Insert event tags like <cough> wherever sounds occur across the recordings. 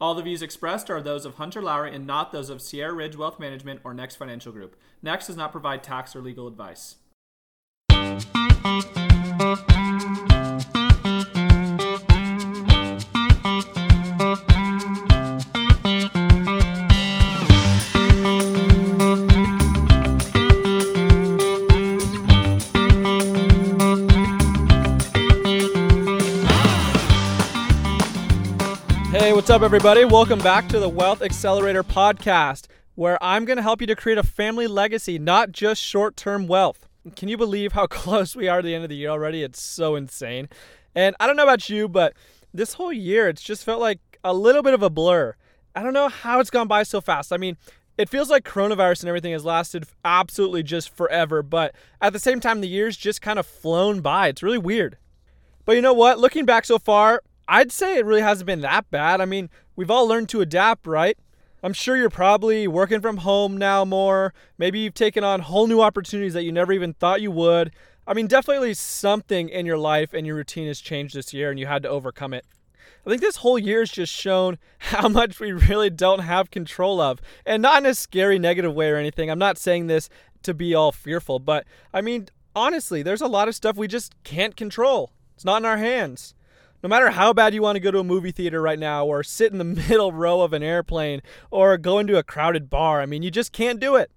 All the views expressed are those of Hunter Lowry and not those of Sierra Ridge Wealth Management or Next Financial Group. Next does not provide tax or legal advice. What's up, everybody? Welcome back to the Wealth Accelerator podcast, where I'm going to help you to create a family legacy, not just short term wealth. Can you believe how <laughs> close we are to the end of the year already? It's so insane. And I don't know about you, but this whole year, it's just felt like a little bit of a blur. I don't know how it's gone by so fast. I mean, it feels like coronavirus and everything has lasted absolutely just forever, but at the same time, the year's just kind of flown by. It's really weird. But you know what? Looking back so far, I'd say it really hasn't been that bad. I mean, we've all learned to adapt, right? I'm sure you're probably working from home now more. Maybe you've taken on whole new opportunities that you never even thought you would. I mean, definitely something in your life and your routine has changed this year and you had to overcome it. I think this whole year has just shown <laughs> how much we really don't have control of. And not in a scary negative way or anything. I'm not saying this to be all fearful, but I mean, honestly, there's a lot of stuff we just can't control. It's not in our hands no matter how bad you want to go to a movie theater right now or sit in the <laughs> middle row of an airplane or go into a crowded bar, I mean, you just can't do it.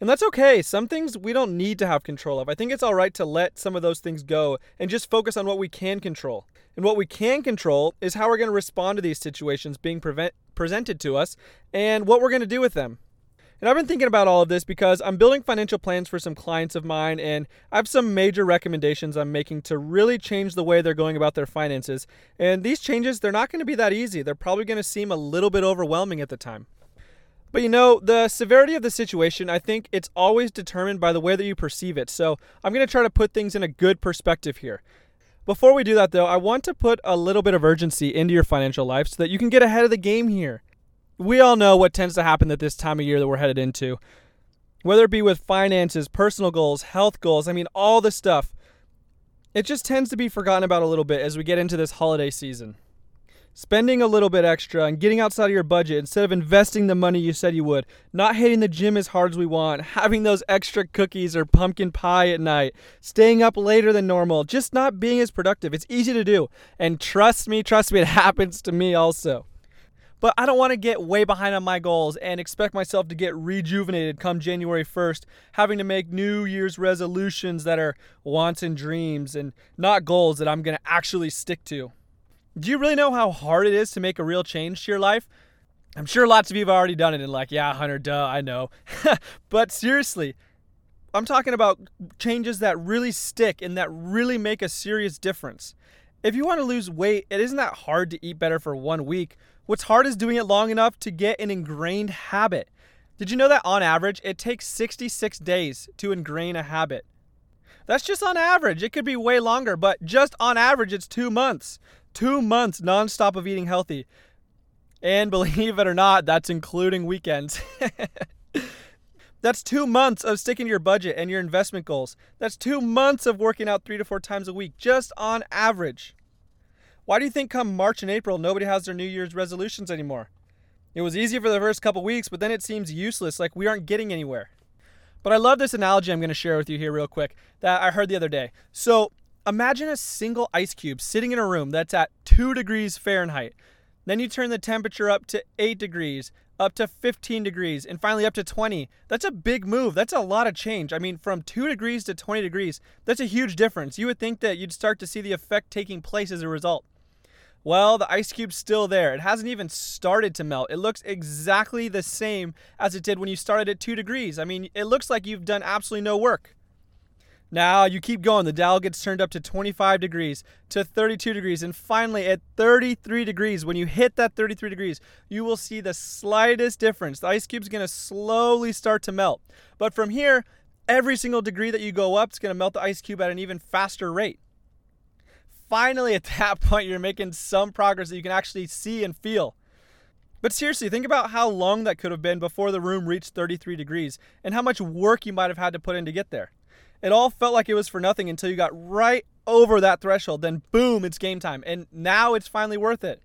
And that's okay. Some things we don't need to have control of. I think it's all right to let some of those things go and just focus on what we can control. And what we can control is how we're going to respond to these situations being prevent- presented to us and what we're going to do with them. And I've been thinking about all of this because I'm building financial plans for some clients of mine, and I have some major recommendations I'm making to really change the way they're going about their finances. And these changes, they're not going to be that easy. They're probably going to seem a little bit overwhelming at the time. But you know, the severity of the situation, I think it's always determined by the way that you perceive it. So I'm going to try to put things in a good perspective here. Before we do that, though, I want to put a little bit of urgency into your financial life so that you can get ahead of the game here we all know what tends to happen at this time of year that we're headed into. Whether it be with finances, personal goals, health goals, I mean, all the stuff. It just tends to be forgotten about a little bit as we get into this holiday season. Spending a little bit extra and getting outside of your budget instead of investing the money you said you would, not hitting the gym as hard as we want, having those extra cookies or pumpkin pie at night, staying up later than normal, just not being as productive. It's easy to do. And trust me, trust me, it <laughs> happens to me also. But I don't want to get way behind on my goals and expect myself to get rejuvenated come January 1st, having to make New Year's resolutions that are wants and dreams and not goals that I'm going to actually stick to. Do you really know how hard it is to make a real change to your life? I'm sure lots of you have already done it and like, yeah, Hunter, duh, I know. <laughs> but seriously, I'm talking about changes that really stick and that really make a serious difference. If you want to lose weight, it isn't that hard to eat better for one week. What's hard is doing it long enough to get an ingrained habit. Did you know that on average, it takes 66 days to ingrain a habit? That's just on average. It could be way longer, but just on average, it's two months. Two months nonstop of eating healthy. And <laughs> believe it or not, that's including weekends. <laughs> that's two months of sticking to your budget and your investment goals. That's two months of working out three to four times a week, just on average. Why do you think come March and April nobody has their New Year's resolutions anymore? It was easy for the first couple weeks, but then it seems useless, like we aren't getting anywhere. But I love this analogy I'm going to share with you here, real quick, that I heard the other day. So imagine a single ice cube sitting in a room that's at 2 degrees Fahrenheit. Then you turn the temperature up to 8 degrees, up to 15 degrees, and finally up to 20. That's a big move. That's a lot of change. I mean, from 2 degrees to 20 degrees, that's a huge difference. You would think that you'd start to see the effect taking place as a result. Well, the ice cube's still there. It hasn't even started to melt. It looks exactly the same as it did when you started at 2 degrees. I mean, it looks like you've done absolutely no work. Now you keep going. The dial gets turned up to 25 degrees, to 32 degrees, and finally at 33 degrees, when you hit that 33 degrees, you will see the slightest difference. The ice cube is going to slowly start to melt. But from here, every single degree that you go up, it's going to melt the ice cube at an even faster rate. Finally, at <laughs> that point, you're making some progress that you can actually see and feel. But seriously, think about how long that could have been before the room reached 33 degrees and how much work you might have had to put in to get there. It all felt like it was for nothing until you got right over that threshold. Then, boom, it's game time. And now it's finally worth it.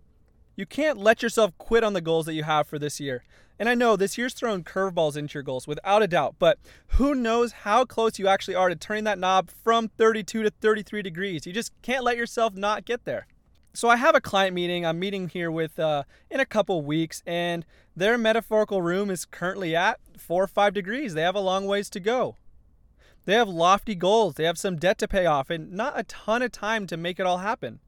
You can't let yourself quit on the goals that you have for this year. And I know this year's thrown curveballs into your goals without a doubt, but who knows how close you actually are to turning that knob from 32 to 33 degrees. You just can't let yourself not get there. So I have a client meeting. I'm meeting here with uh, in a couple weeks, and their metaphorical room is currently at four or five degrees. They have a long ways to go. They have lofty goals, they have some debt to pay off, and not a ton of time to make it all happen.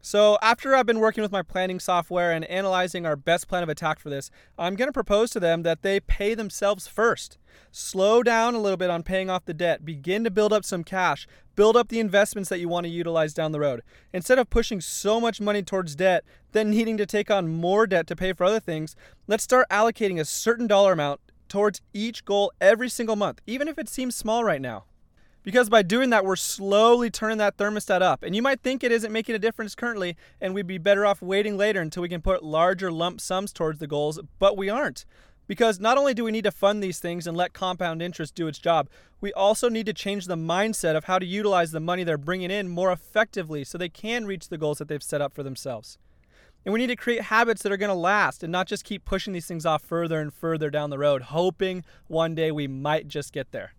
So, after I've been working with my planning software and analyzing our best plan of attack for this, I'm going to propose to them that they pay themselves first. Slow down a little bit on paying off the debt, begin to build up some cash, build up the investments that you want to utilize down the road. Instead of pushing so much money towards debt, then needing to take on more debt to pay for other things, let's start allocating a certain dollar amount towards each goal every single month, even if it seems small right now. Because by doing that, we're slowly turning that thermostat up. And you might think it isn't making a difference currently, and we'd be better off waiting later until we can put larger lump sums towards the goals, but we aren't. Because not only do we need to fund these things and let compound interest do its job, we also need to change the mindset of how to utilize the money they're bringing in more effectively so they can reach the goals that they've set up for themselves. And we need to create habits that are going to last and not just keep pushing these things off further and further down the road, hoping one day we might just get there.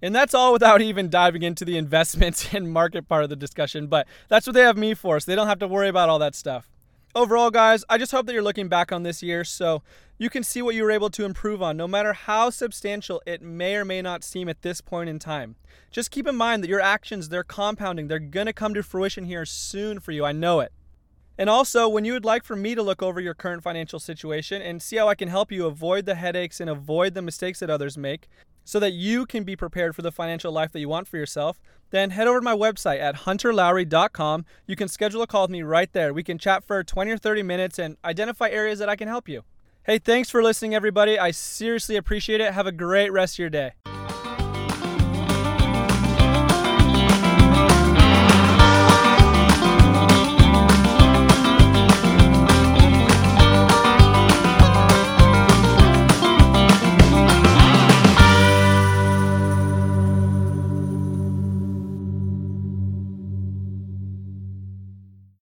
And that's all without even diving into the <laughs> investments and market part of the discussion, but that's what they have me for, so they don't have to worry about all that stuff. Overall, guys, I just hope that you're looking back on this year so you can see what you were able to improve on, no matter how substantial it may or may not seem at this point in time. Just keep in mind that your actions, they're compounding, they're to come to fruition here soon for you. I know it. And also, when you would like for me to look over your current financial situation and see how I can help you avoid the headaches and avoid the mistakes that others make, so that you can be prepared for the financial life that you want for yourself, then head over to my website at hunterlowry.com. You can schedule a call with me right there. We can chat for 20 or 30 minutes and identify areas that I can help you. Hey, thanks for listening, everybody. I seriously appreciate it. Have a great rest of your day.